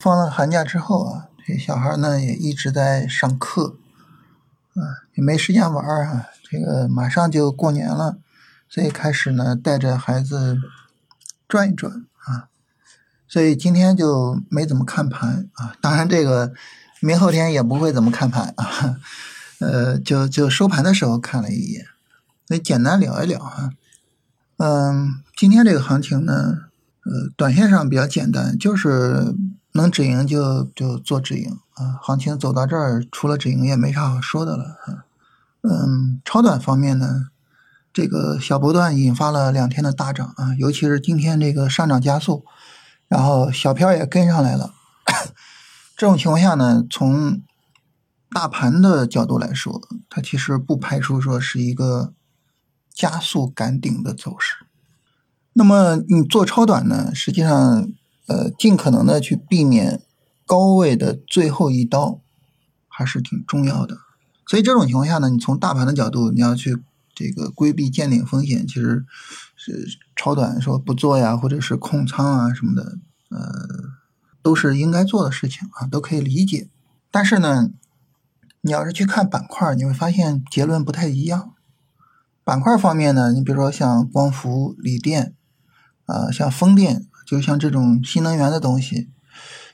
放了寒假之后啊，这小孩呢也一直在上课，啊，也没时间玩啊。这个马上就过年了，所以开始呢带着孩子转一转啊。所以今天就没怎么看盘啊。当然，这个明后天也不会怎么看盘啊。呃，就就收盘的时候看了一眼，所以简单聊一聊啊。嗯，今天这个行情呢，呃，短线上比较简单，就是能止盈就就做止盈啊。行情走到这儿，除了止盈也没啥好说的了哈。嗯，超短方面呢，这个小波段引发了两天的大涨啊，尤其是今天这个上涨加速，然后小票也跟上来了。这种情况下呢，从大盘的角度来说，它其实不排除说是一个加速赶顶的走势。那么你做超短呢，实际上呃，尽可能的去避免高位的最后一刀，还是挺重要的。所以这种情况下呢，你从大盘的角度，你要去这个规避见顶风险，其实是超短说不做呀，或者是控仓啊什么的，呃，都是应该做的事情啊，都可以理解。但是呢，你要是去看板块，你会发现结论不太一样。板块方面呢，你比如说像光伏、锂电，啊，像风电，就像这种新能源的东西，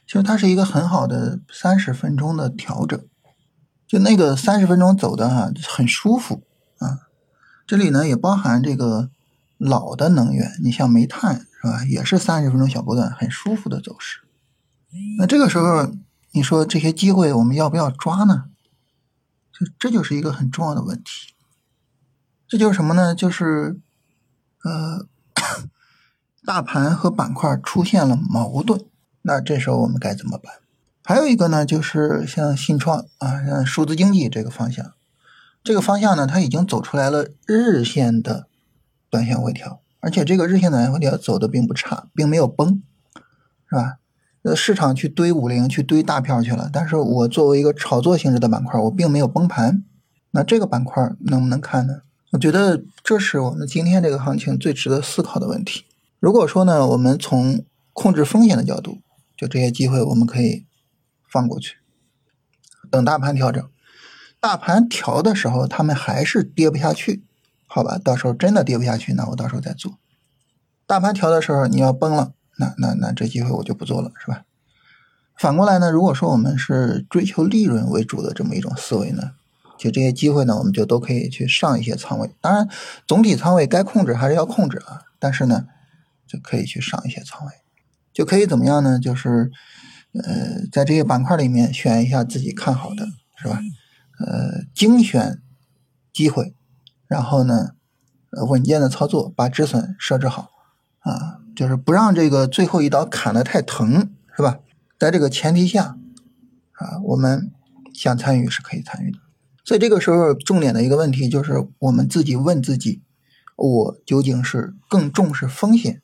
其实它是一个很好的三十分钟的调整。就那个三十分钟走的哈，很舒服啊。这里呢也包含这个老的能源，你像煤炭是吧？也是三十分钟小波段，很舒服的走势。那这个时候你说这些机会我们要不要抓呢？这这就是一个很重要的问题。这就是什么呢？就是呃，大盘和板块出现了矛盾，那这时候我们该怎么办？还有一个呢，就是像信创啊，像数字经济这个方向，这个方向呢，它已经走出来了日线的短线回调，而且这个日线短线回调走的并不差，并没有崩，是吧？呃，市场去堆五零，去堆大票去了，但是我作为一个炒作性质的板块，我并没有崩盘，那这个板块能不能看呢？我觉得这是我们今天这个行情最值得思考的问题。如果说呢，我们从控制风险的角度，就这些机会我们可以。放过去，等大盘调整。大盘调的时候，他们还是跌不下去，好吧？到时候真的跌不下去，那我到时候再做。大盘调的时候，你要崩了，那那那这机会我就不做了，是吧？反过来呢，如果说我们是追求利润为主的这么一种思维呢，就这些机会呢，我们就都可以去上一些仓位。当然，总体仓位该控制还是要控制啊，但是呢，就可以去上一些仓位，就可以怎么样呢？就是。呃，在这些板块里面选一下自己看好的，是吧？呃，精选机会，然后呢，呃，稳健的操作，把止损设置好，啊，就是不让这个最后一刀砍得太疼，是吧？在这个前提下，啊，我们想参与是可以参与的。所以这个时候重点的一个问题就是我们自己问自己：我究竟是更重视风险，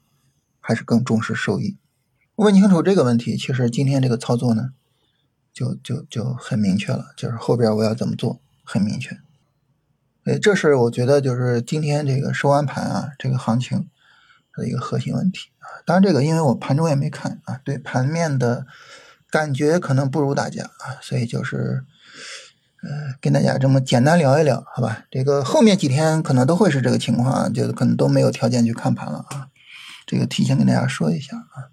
还是更重视收益？问清楚这个问题，其实今天这个操作呢，就就就很明确了，就是后边我要怎么做很明确。哎，这是我觉得就是今天这个收完盘啊，这个行情的一个核心问题啊。当然，这个因为我盘中也没看啊，对盘面的感觉可能不如大家啊，所以就是呃跟大家这么简单聊一聊，好吧？这个后面几天可能都会是这个情况，就可能都没有条件去看盘了啊。这个提前跟大家说一下啊。